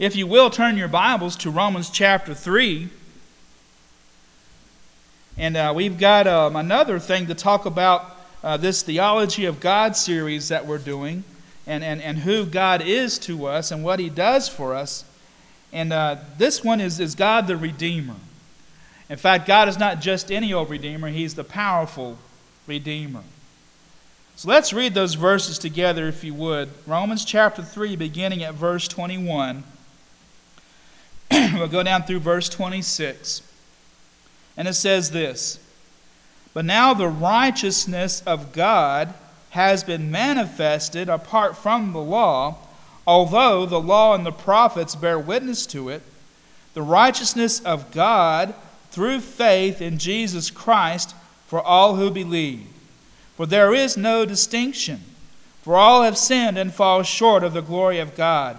If you will, turn your Bibles to Romans chapter 3. And uh, we've got um, another thing to talk about uh, this Theology of God series that we're doing and, and, and who God is to us and what He does for us. And uh, this one is, is God the Redeemer. In fact, God is not just any old Redeemer, He's the powerful Redeemer. So let's read those verses together, if you would. Romans chapter 3, beginning at verse 21. we'll go down through verse 26. And it says this But now the righteousness of God has been manifested apart from the law, although the law and the prophets bear witness to it. The righteousness of God through faith in Jesus Christ for all who believe. For there is no distinction, for all have sinned and fall short of the glory of God,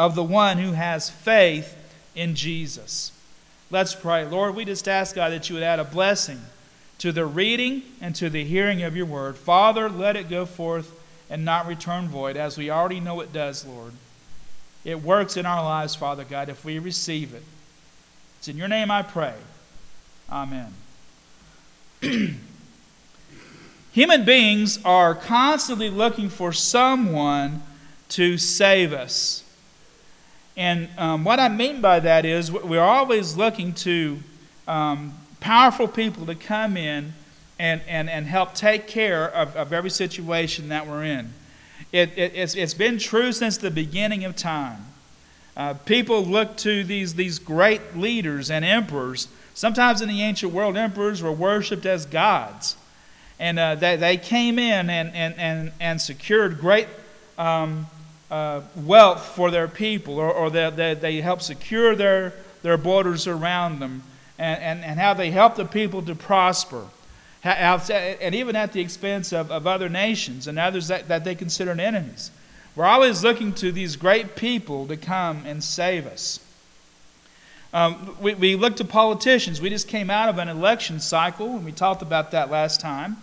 of the one who has faith in Jesus. Let's pray. Lord, we just ask, God, that you would add a blessing to the reading and to the hearing of your word. Father, let it go forth and not return void, as we already know it does, Lord. It works in our lives, Father God, if we receive it. It's in your name I pray. Amen. Human beings are constantly looking for someone to save us. And um, what I mean by that is we're always looking to um, powerful people to come in and, and, and help take care of, of every situation that we're in. It, it, it's, it's been true since the beginning of time. Uh, people look to these, these great leaders and emperors. Sometimes in the ancient world, emperors were worshipped as gods. And uh, they, they came in and, and, and, and secured great um, uh, wealth for their people, or, or they, they, they help secure their, their borders around them, and, and, and how they help the people to prosper. How, and even at the expense of, of other nations and others that, that they consider enemies. We're always looking to these great people to come and save us. Um, we, we look to politicians. We just came out of an election cycle, and we talked about that last time.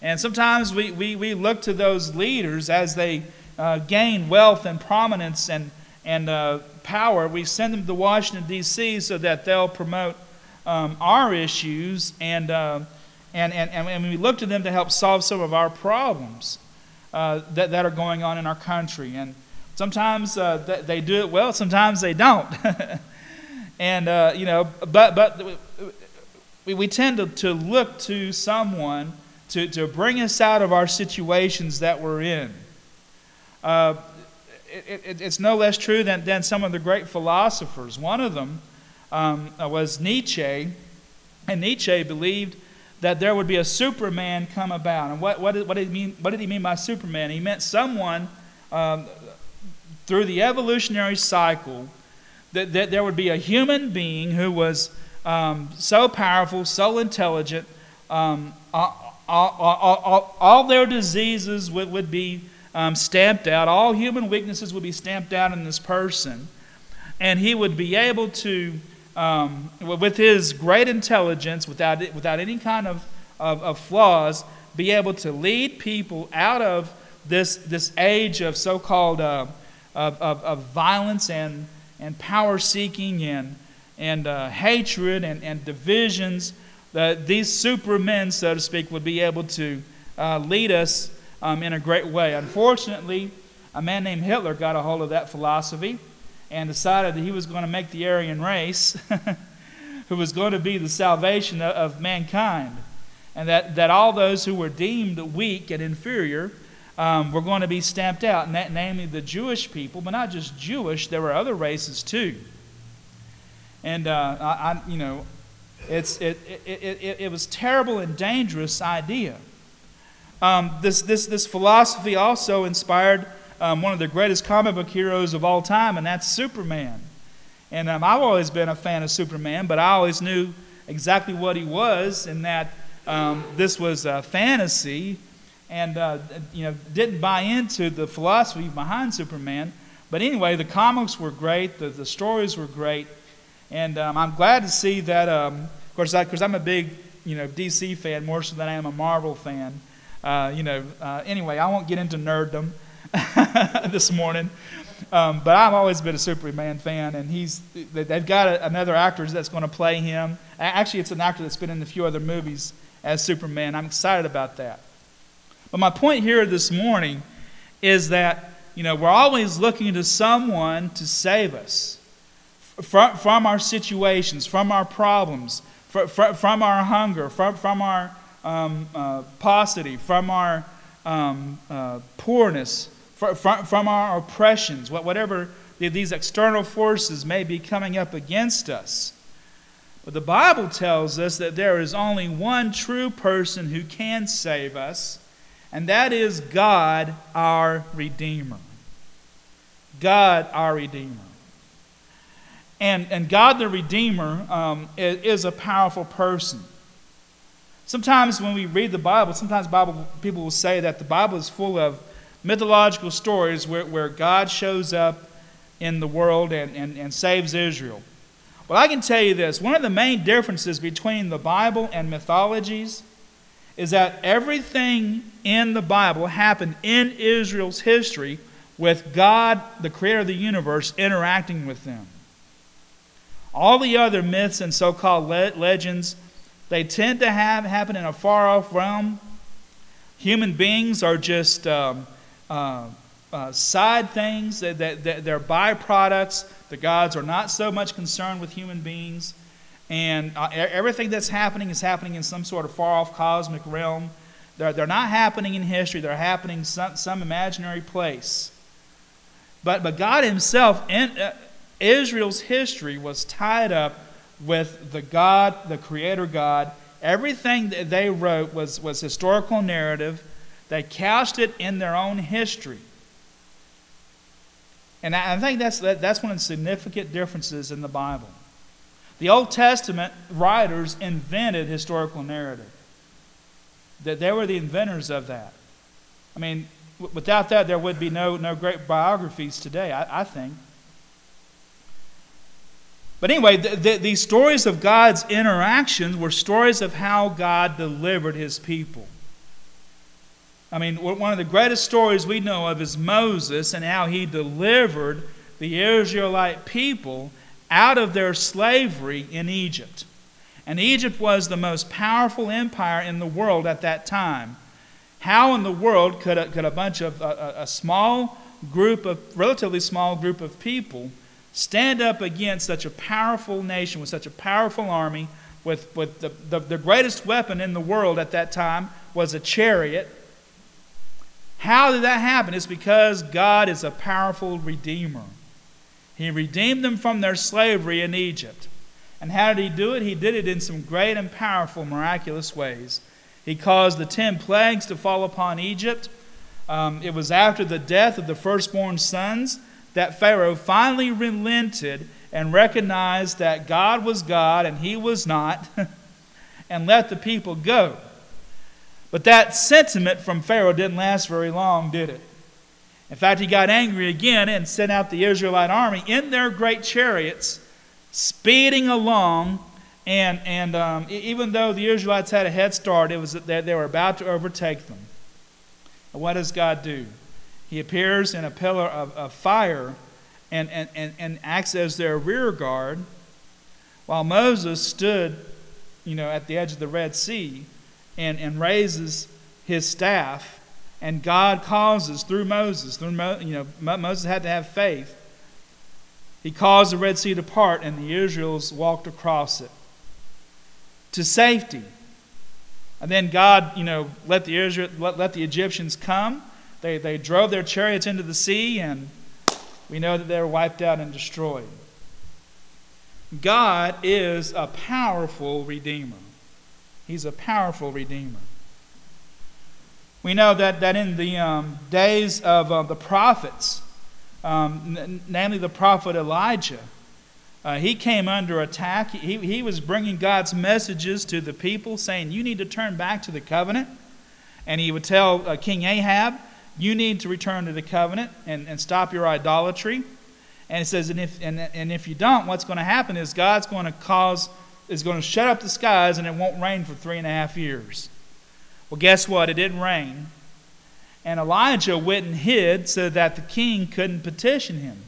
And sometimes we, we, we look to those leaders as they uh, gain wealth and prominence and, and uh, power, we send them to Washington, D.C. so that they'll promote um, our issues and, uh, and, and, and we look to them to help solve some of our problems uh, that, that are going on in our country. And sometimes uh, they do it well, sometimes they don't. and, uh, you know, but, but we, we tend to, to look to someone to, to bring us out of our situations that we're in. Uh, it, it, it's no less true than, than some of the great philosophers. One of them um, was Nietzsche, and Nietzsche believed that there would be a Superman come about. And what, what, did, what, did, he mean, what did he mean by Superman? He meant someone um, through the evolutionary cycle that, that there would be a human being who was um, so powerful, so intelligent, um, all, all, all, all, their diseases would, would be um, stamped out. All human weaknesses would be stamped out in this person. And he would be able to, um, with his great intelligence, without, without any kind of, of, of flaws, be able to lead people out of this, this age of so called uh, of, of, of, violence and, and power seeking and, and uh, hatred and, and divisions. That these supermen, so to speak, would be able to uh, lead us um, in a great way. Unfortunately, a man named Hitler got a hold of that philosophy and decided that he was going to make the Aryan race, who was going to be the salvation of, of mankind, and that, that all those who were deemed weak and inferior um, were going to be stamped out, and that, namely the Jewish people, but not just Jewish, there were other races too. And, uh, I, I, you know, it's, it, it, it, it was terrible and dangerous idea. Um, this, this, this philosophy also inspired um, one of the greatest comic book heroes of all time, and that's Superman. And um, I've always been a fan of Superman, but I always knew exactly what he was, and that um, this was a fantasy, and uh, you know didn't buy into the philosophy behind Superman. But anyway, the comics were great, the, the stories were great, and um, I'm glad to see that. Um, of course, because I'm a big you know DC fan more so than I am a Marvel fan. Uh, you know, uh, anyway, I won't get into nerddom this morning. Um, but I've always been a Superman fan, and he's they've got a, another actor that's going to play him. Actually, it's an actor that's been in a few other movies as Superman. I'm excited about that. But my point here this morning is that you know we're always looking to someone to save us from, from our situations, from our problems, from, from our hunger, from, from our um, uh, paucity, from our um, uh, poorness, from, from our oppressions, whatever these external forces may be coming up against us. But the Bible tells us that there is only one true person who can save us, and that is God our Redeemer. God our Redeemer. And, and God the Redeemer um, is, is a powerful person. Sometimes when we read the Bible, sometimes Bible people will say that the Bible is full of mythological stories where, where God shows up in the world and, and, and saves Israel. Well, I can tell you this one of the main differences between the Bible and mythologies is that everything in the Bible happened in Israel's history with God, the creator of the universe, interacting with them. All the other myths and so called le- legends, they tend to have happen in a far off realm. Human beings are just um, uh, uh, side things, that, that, they're byproducts. The gods are not so much concerned with human beings. And uh, everything that's happening is happening in some sort of far off cosmic realm. They're, they're not happening in history, they're happening some, some imaginary place. But, but God Himself, in uh, Israel's history, was tied up with the God, the Creator God. Everything that they wrote was, was historical narrative they couched it in their own history. And I think that's, that's one of the significant differences in the Bible. The Old Testament writers invented historical narrative. That they were the inventors of that. I mean, without that, there would be no, no great biographies today, I, I think. But anyway, the, the, these stories of God's interactions were stories of how God delivered his people. I mean, one of the greatest stories we know of is Moses and how he delivered the Israelite people out of their slavery in Egypt. And Egypt was the most powerful empire in the world at that time. How in the world could a, could a bunch of a, a small group of, relatively small group of people, stand up against such a powerful nation with such a powerful army, with, with the, the, the greatest weapon in the world at that time was a chariot how did that happen? It's because God is a powerful redeemer. He redeemed them from their slavery in Egypt. And how did he do it? He did it in some great and powerful, miraculous ways. He caused the ten plagues to fall upon Egypt. Um, it was after the death of the firstborn sons that Pharaoh finally relented and recognized that God was God and he was not, and let the people go. But that sentiment from Pharaoh didn't last very long, did it? In fact, he got angry again and sent out the Israelite army in their great chariots, speeding along. And, and um, even though the Israelites had a head start, it was that they were about to overtake them. And what does God do? He appears in a pillar of, of fire and, and, and, and acts as their rear guard, while Moses stood, you know, at the edge of the Red Sea and, and raises his staff, and God causes through Moses, through Mo, you know, Moses had to have faith. He caused the Red Sea to part, and the Israels walked across it to safety. And then God, you know, let the Israel, let, let the Egyptians come. They, they drove their chariots into the sea, and we know that they were wiped out and destroyed. God is a powerful redeemer. He's a powerful redeemer. We know that, that in the um, days of uh, the prophets, um, n- namely the prophet Elijah, uh, he came under attack. He, he was bringing God's messages to the people, saying, You need to turn back to the covenant. And he would tell uh, King Ahab, You need to return to the covenant and, and stop your idolatry. And it says, and if, and, and if you don't, what's going to happen is God's going to cause, is going to shut up the skies and it won't rain for three and a half years. Well, guess what? It didn't rain. And Elijah went and hid so that the king couldn't petition him.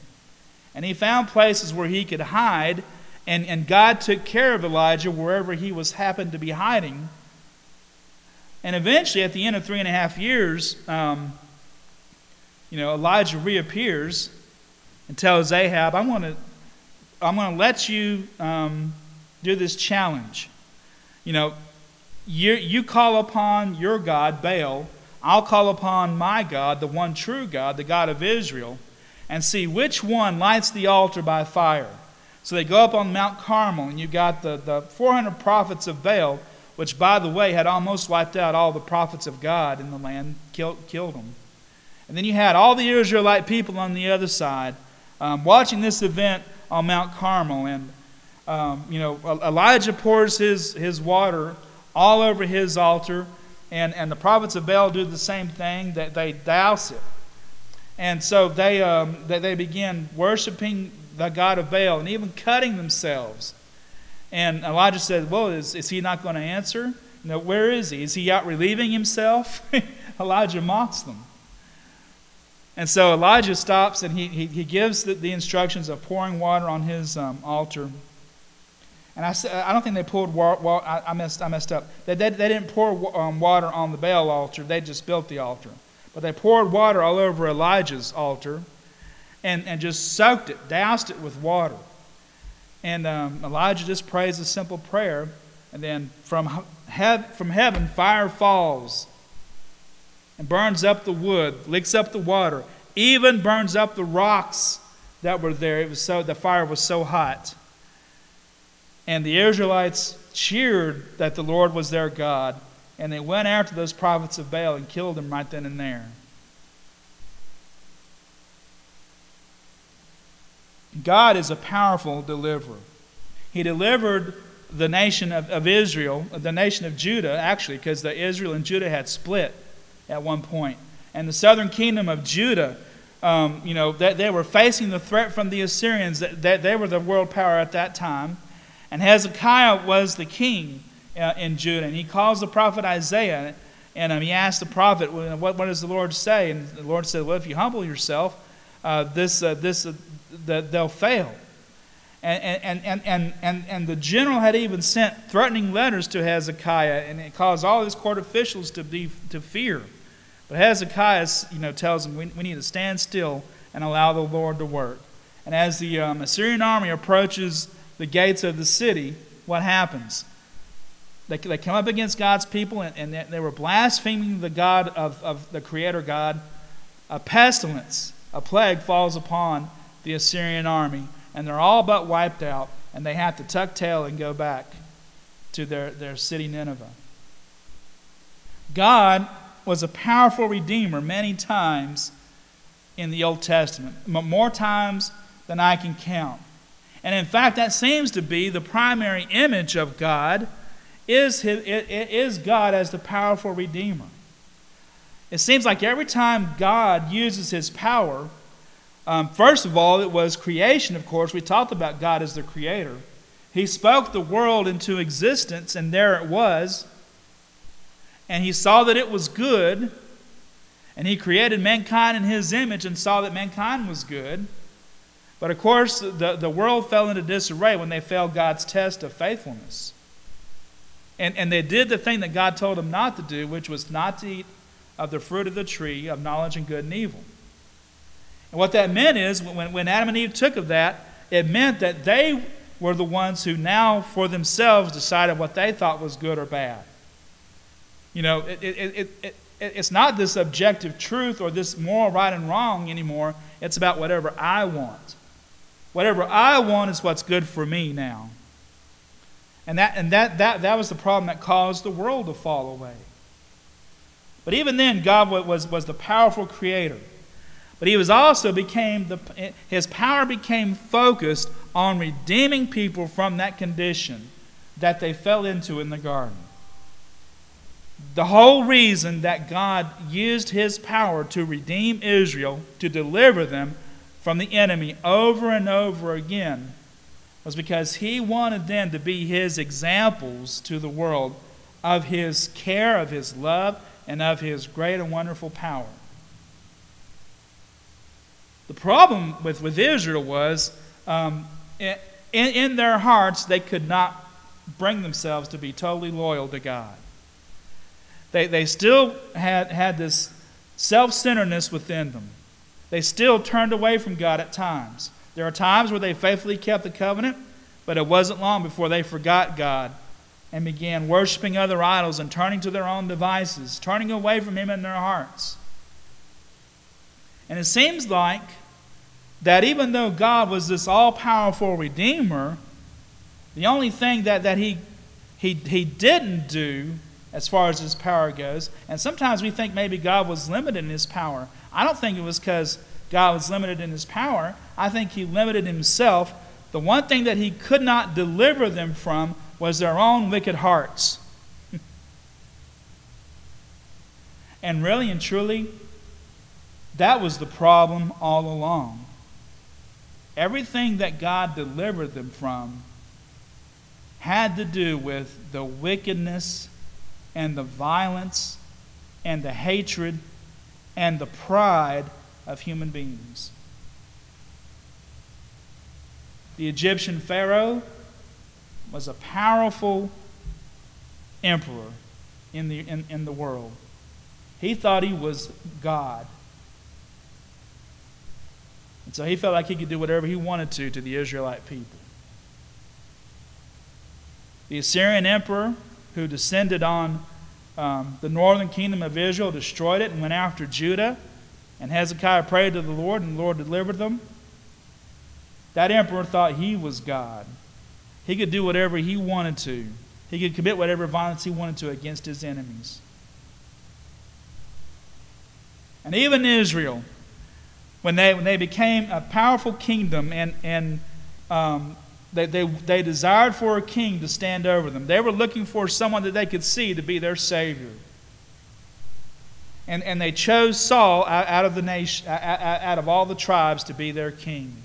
And he found places where he could hide, and, and God took care of Elijah wherever he was happened to be hiding. And eventually, at the end of three and a half years, um, you know, Elijah reappears and tells Ahab, I'm going to I'm going to let you um, do this challenge. You know, you, you call upon your God, Baal. I'll call upon my God, the one true God, the God of Israel, and see which one lights the altar by fire. So they go up on Mount Carmel, and you've got the, the 400 prophets of Baal, which, by the way, had almost wiped out all the prophets of God in the land, killed, killed them. And then you had all the Israelite people on the other side um, watching this event on Mount Carmel. And, um, you know, Elijah pours his, his water all over his altar, and, and the prophets of Baal do the same thing, that they douse it. And so they, um, they, they begin worshiping the God of Baal and even cutting themselves. And Elijah said, Well, is, is he not going to answer? You know, where is he? Is he out relieving himself? Elijah mocks them. And so Elijah stops and he, he, he gives the, the, instructions of pouring water on his um, altar. And I, I don't think they poured water, I, I, messed, I messed up. They, they, they didn't pour um, water on the Baal altar, they just built the altar. But they poured water all over Elijah's altar and, and just soaked it, doused it with water. And um, Elijah just prays a simple prayer. And then from, hev- from heaven, fire falls and burns up the wood, licks up the water, even burns up the rocks that were there. It was so the fire was so hot. And the Israelites cheered that the Lord was their God, and they went after those prophets of Baal and killed them right then and there. God is a powerful deliverer. He delivered the nation of, of Israel, the nation of Judah, actually, because the Israel and Judah had split at one point. And the southern kingdom of Judah, um, you know, they, they, were facing the threat from the Assyrians. That, that they were the world power at that time. And Hezekiah was the king uh, in Judah. And he calls the prophet Isaiah, and um, he asked the prophet, what, what, does the Lord say? And the Lord said, Well, if you humble yourself, uh, this, uh, this, uh, the, they'll fail. And, and, and, and, and, the general had even sent threatening letters to Hezekiah, and it caused all his court officials to, be, to fear. But Hezekiah you know, tells them we, we need to stand still and allow the Lord to work. And as the um, Assyrian army approaches the gates of the city, what happens? They, they come up against God's people and, and they, they were blaspheming the God of, of the Creator God. A pestilence, a plague falls upon the Assyrian army, and they're all but wiped out, and they have to tuck tail and go back to their, their city Nineveh. God was a powerful redeemer many times in the Old Testament, more times than I can count. And in fact, that seems to be the primary image of God is, his, is God as the powerful redeemer. It seems like every time God uses his power, um, first of all, it was creation, of course. We talked about God as the creator. He spoke the world into existence, and there it was and he saw that it was good, and he created mankind in his image and saw that mankind was good. But of course, the, the world fell into disarray when they failed God's test of faithfulness. And, and they did the thing that God told them not to do, which was not to eat of the fruit of the tree of knowledge and good and evil. And what that meant is, when, when Adam and Eve took of that, it meant that they were the ones who now, for themselves, decided what they thought was good or bad. You know, it, it, it, it, it's not this objective truth or this moral right and wrong anymore. It's about whatever I want. Whatever I want is what's good for me now. And that, and that, that, that was the problem that caused the world to fall away. But even then, God was, was the powerful creator. But he was also became the, his power became focused on redeeming people from that condition that they fell into in the garden. The whole reason that God used his power to redeem Israel, to deliver them from the enemy over and over again, was because he wanted them to be his examples to the world of his care, of his love, and of his great and wonderful power. The problem with, with Israel was um, in, in their hearts, they could not bring themselves to be totally loyal to God. They, they still had, had this self centeredness within them. They still turned away from God at times. There are times where they faithfully kept the covenant, but it wasn't long before they forgot God and began worshiping other idols and turning to their own devices, turning away from Him in their hearts. And it seems like that even though God was this all powerful Redeemer, the only thing that, that he, he, he didn't do as far as his power goes, and sometimes we think maybe God was limited in his power. I don't think it was because God was limited in his power. I think he limited himself. The one thing that he could not deliver them from was their own wicked hearts. and really and truly, that was the problem all along. Everything that God delivered them from had to do with the wickedness and the violence and the hatred and the pride of human beings. The Egyptian Pharaoh was a powerful emperor in the, in, in the world. He thought he was God. And so he felt like he could do whatever he wanted to to the Israelite people. The Assyrian emperor, who descended on um, the northern kingdom of Israel, destroyed it and went after Judah. And Hezekiah prayed to the Lord, and the Lord delivered them. That emperor thought he was God. He could do whatever he wanted to, he could commit whatever violence he wanted to against his enemies. And even Israel, when they, when they became a powerful kingdom and, and um, they, they, they desired for a king to stand over them, they were looking for someone that they could see to be their Savior. And, and they chose Saul out of, the nation, out of all the tribes to be their king.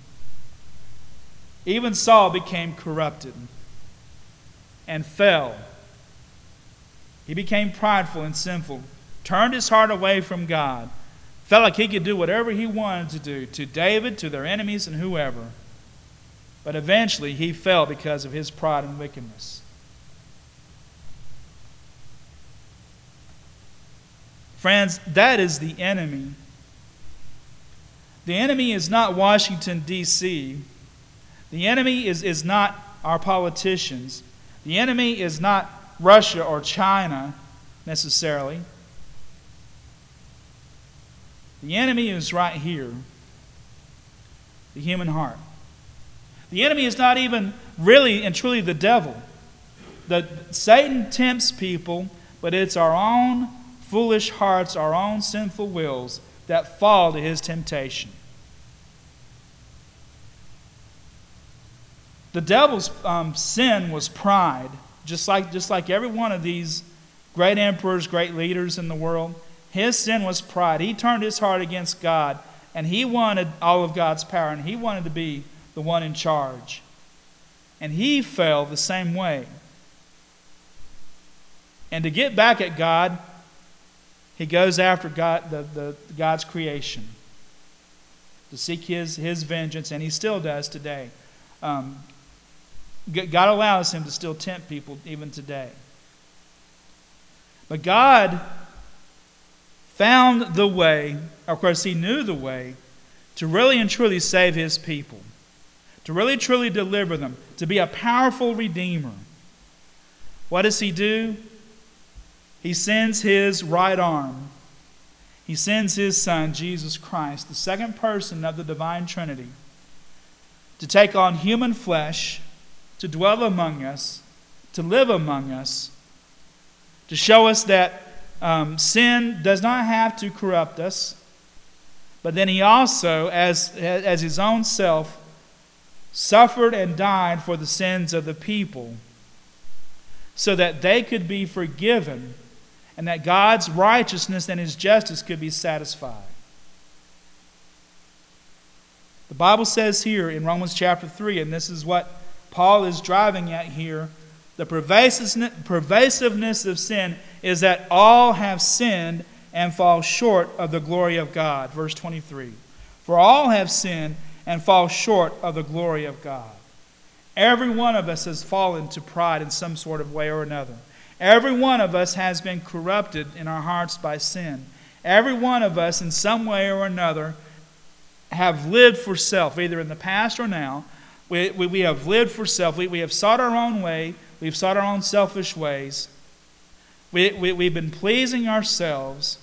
Even Saul became corrupted and fell. He became prideful and sinful, turned his heart away from God Felt like he could do whatever he wanted to do to David, to their enemies, and whoever. But eventually he fell because of his pride and wickedness. Friends, that is the enemy. The enemy is not Washington, D.C., the enemy is, is not our politicians, the enemy is not Russia or China necessarily. The enemy is right here the human heart. The enemy is not even really and truly the devil. The, Satan tempts people, but it's our own foolish hearts, our own sinful wills that fall to his temptation. The devil's um, sin was pride, just like, just like every one of these great emperors, great leaders in the world. His sin was pride. He turned his heart against God, and he wanted all of God's power, and he wanted to be the one in charge. And he fell the same way. And to get back at God, he goes after God, the, the, God's creation to seek his, his vengeance, and he still does today. Um, God allows him to still tempt people even today. But God found the way, of course, he knew the way to really and truly save his people, to really truly deliver them, to be a powerful redeemer. What does he do? He sends his right arm. He sends his son, Jesus Christ, the second person of the divine Trinity, to take on human flesh, to dwell among us, to live among us, to show us that um, sin does not have to corrupt us, but then he also, as, as his own self, suffered and died for the sins of the people so that they could be forgiven and that God's righteousness and his justice could be satisfied. The Bible says here in Romans chapter 3, and this is what Paul is driving at here the pervasiveness of sin is that all have sinned and fall short of the glory of God. Verse 23. For all have sinned and fall short of the glory of God. Every one of us has fallen to pride in some sort of way or another. Every one of us has been corrupted in our hearts by sin. Every one of us, in some way or another, have lived for self, either in the past or now. We, we, we have lived for self. We, we have sought our own way. We've sought our own selfish ways. We, we, we've been pleasing ourselves.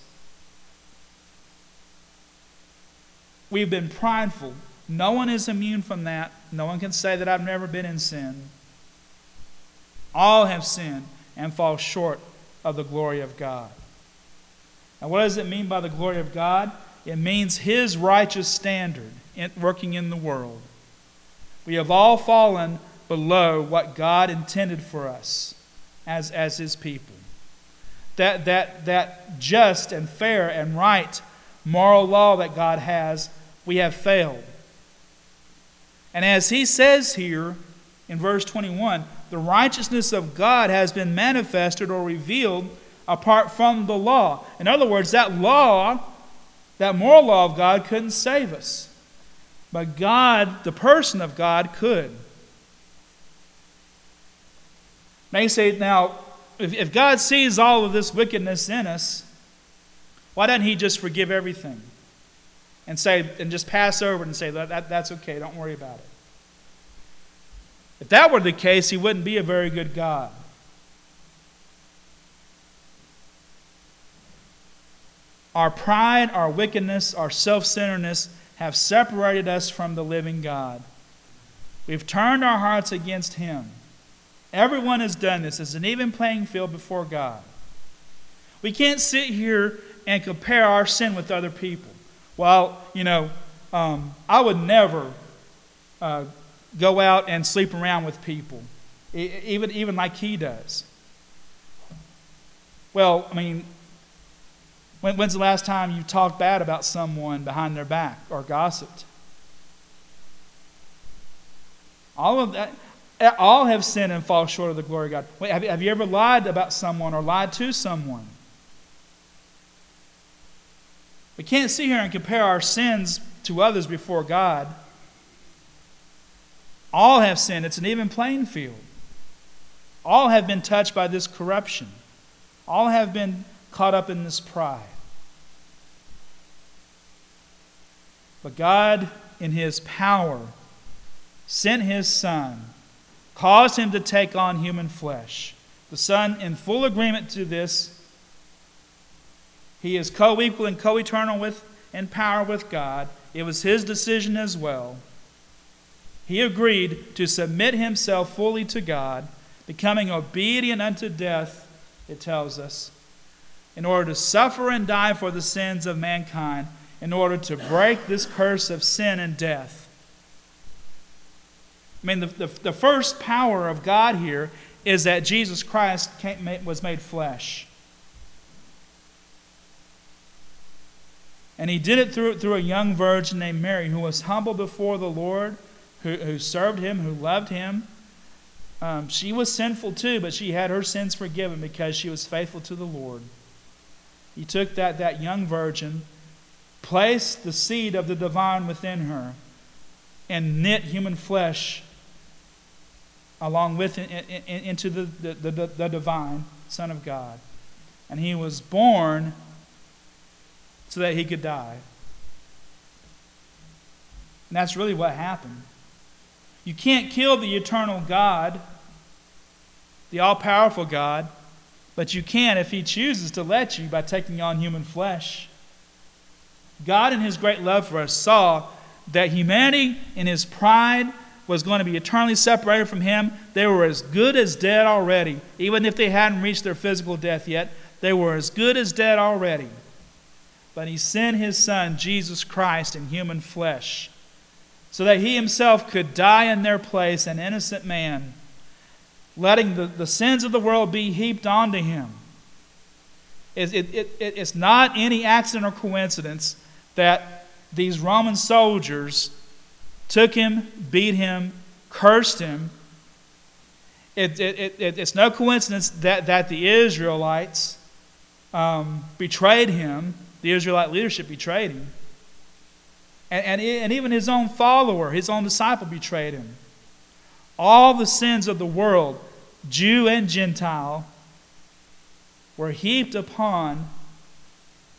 We've been prideful. No one is immune from that. No one can say that I've never been in sin. All have sinned and fall short of the glory of God. Now, what does it mean by the glory of God? It means His righteous standard in, working in the world. We have all fallen below what God intended for us as, as His people. That, that, that just and fair and right moral law that God has, we have failed. And as he says here in verse 21, the righteousness of God has been manifested or revealed apart from the law. In other words, that law, that moral law of God, couldn't save us. But God, the person of God, could. You say, now, if, if God sees all of this wickedness in us, why doesn't He just forgive everything? And say, and just pass over and say, that, that, that's okay, don't worry about it. If that were the case, He wouldn't be a very good God. Our pride, our wickedness, our self centeredness have separated us from the living God. We've turned our hearts against Him. Everyone has done this. It's an even playing field before God. We can't sit here and compare our sin with other people. Well, you know, um, I would never uh, go out and sleep around with people, even, even like he does. Well, I mean, when, when's the last time you talked bad about someone behind their back or gossiped? All of that, all have sinned and fall short of the glory of God. Wait, have, have you ever lied about someone or lied to someone? We can't sit here and compare our sins to others before God. All have sinned. It's an even playing field. All have been touched by this corruption. All have been caught up in this pride. But God, in His power, sent His Son caused him to take on human flesh. The Son, in full agreement to this, he is co equal and co eternal with in power with God. It was his decision as well. He agreed to submit himself fully to God, becoming obedient unto death, it tells us, in order to suffer and die for the sins of mankind, in order to break this curse of sin and death. I mean, the, the, the first power of God here is that Jesus Christ came, was made flesh. And he did it through, through a young virgin named Mary who was humble before the Lord, who, who served him, who loved him. Um, she was sinful too, but she had her sins forgiven because she was faithful to the Lord. He took that, that young virgin, placed the seed of the divine within her, and knit human flesh along with it into the, the, the, the divine Son of God. And he was born so that he could die. And that's really what happened. You can't kill the eternal God, the all powerful God, but you can if he chooses to let you by taking on human flesh. God, in his great love for us, saw that humanity, in his pride, was going to be eternally separated from him. They were as good as dead already, even if they hadn't reached their physical death yet. they were as good as dead already. But he sent his son, Jesus Christ, in human flesh, so that he himself could die in their place, an innocent man, letting the, the sins of the world be heaped onto him. It, it, it, it's not any accident or coincidence that these Roman soldiers took him, beat him, cursed him. It, it, it, it's no coincidence that, that the Israelites um, betrayed him, the Israelite leadership betrayed him. And, and, and even his own follower, his own disciple, betrayed him. All the sins of the world, Jew and Gentile, were heaped upon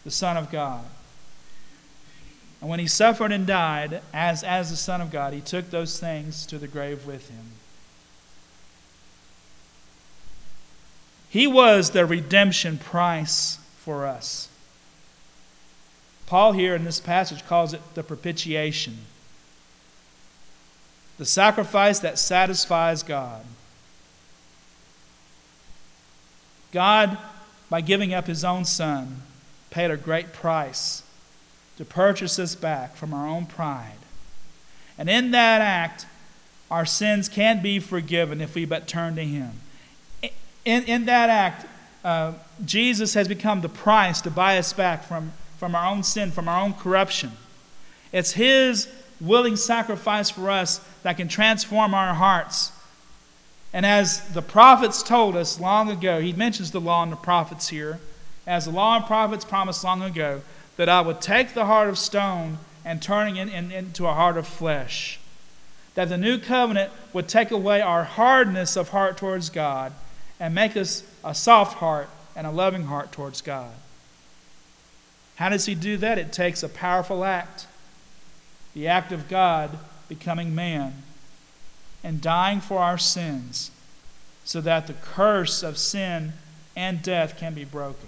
the Son of God. And when he suffered and died as, as the Son of God, he took those things to the grave with him. He was the redemption price for us. Paul, here in this passage, calls it the propitiation the sacrifice that satisfies God. God, by giving up his own Son, paid a great price to purchase us back from our own pride. And in that act, our sins can be forgiven if we but turn to Him. In, in that act, uh, Jesus has become the price to buy us back from, from our own sin, from our own corruption. It's His willing sacrifice for us that can transform our hearts. And as the prophets told us long ago, he mentions the law and the prophets here. As the law and prophets promised long ago, that I would take the heart of stone and turn it in, in, into a heart of flesh. That the new covenant would take away our hardness of heart towards God and make us a soft heart and a loving heart towards God. How does He do that? It takes a powerful act the act of God becoming man and dying for our sins so that the curse of sin and death can be broken.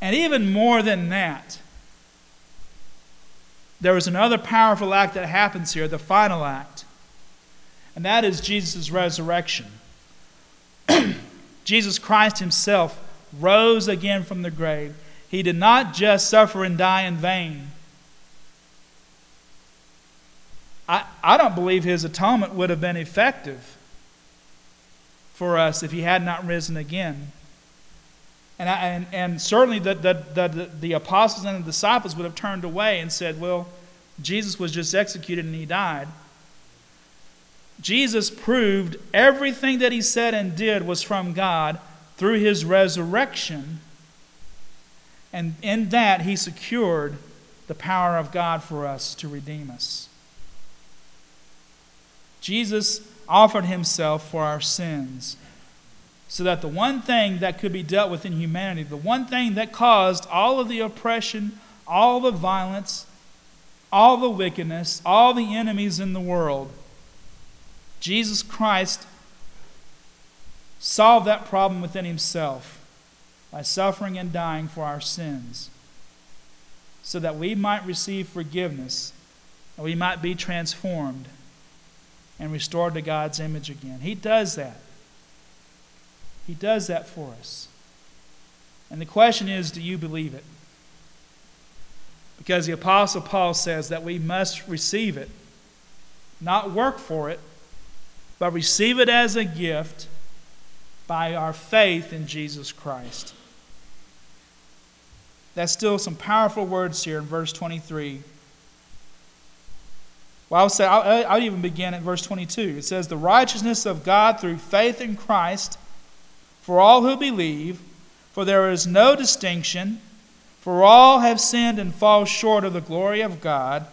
And even more than that, there is another powerful act that happens here, the final act, and that is Jesus' resurrection. Jesus Christ himself rose again from the grave. He did not just suffer and die in vain. I, I don't believe his atonement would have been effective for us if he had not risen again. And, I, and, and certainly the, the, the, the apostles and the disciples would have turned away and said, well, Jesus was just executed and he died. Jesus proved everything that he said and did was from God through his resurrection. And in that, he secured the power of God for us to redeem us. Jesus offered himself for our sins so that the one thing that could be dealt with in humanity, the one thing that caused all of the oppression, all the violence, all the wickedness, all the enemies in the world, Jesus Christ solved that problem within himself by suffering and dying for our sins so that we might receive forgiveness and we might be transformed and restored to God's image again. He does that. He does that for us. And the question is do you believe it? Because the Apostle Paul says that we must receive it, not work for it, but receive it as a gift by our faith in Jesus Christ. That's still some powerful words here in verse 23. Well, I'll say I'll, I'll even begin at verse 22. It says, "The righteousness of God through faith in Christ for all who believe, for there is no distinction, for all have sinned and fall short of the glory of God,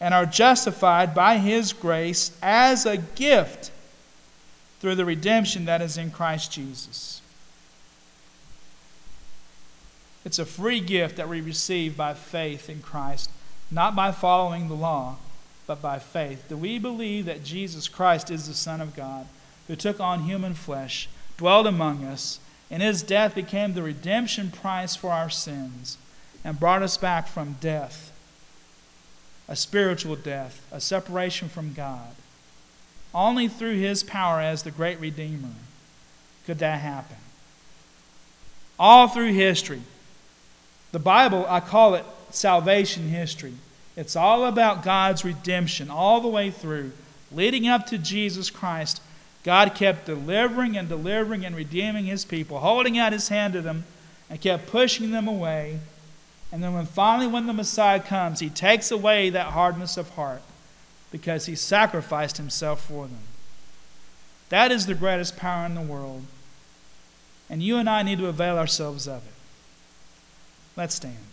and are justified by his grace as a gift through the redemption that is in Christ Jesus. It's a free gift that we receive by faith in Christ, not by following the law, but by faith. Do we believe that Jesus Christ is the Son of God who took on human flesh? Dwelled among us, and his death became the redemption price for our sins and brought us back from death, a spiritual death, a separation from God. Only through his power as the great Redeemer could that happen. all through history. The Bible, I call it salvation history. It's all about God's redemption all the way through. Leading up to Jesus Christ, God kept delivering and delivering and redeeming his people, holding out his hand to them, and kept pushing them away. And then when finally when the Messiah comes, he takes away that hardness of heart because he sacrificed himself for them. That is the greatest power in the world. And you and I need to avail ourselves of it. Let's stand.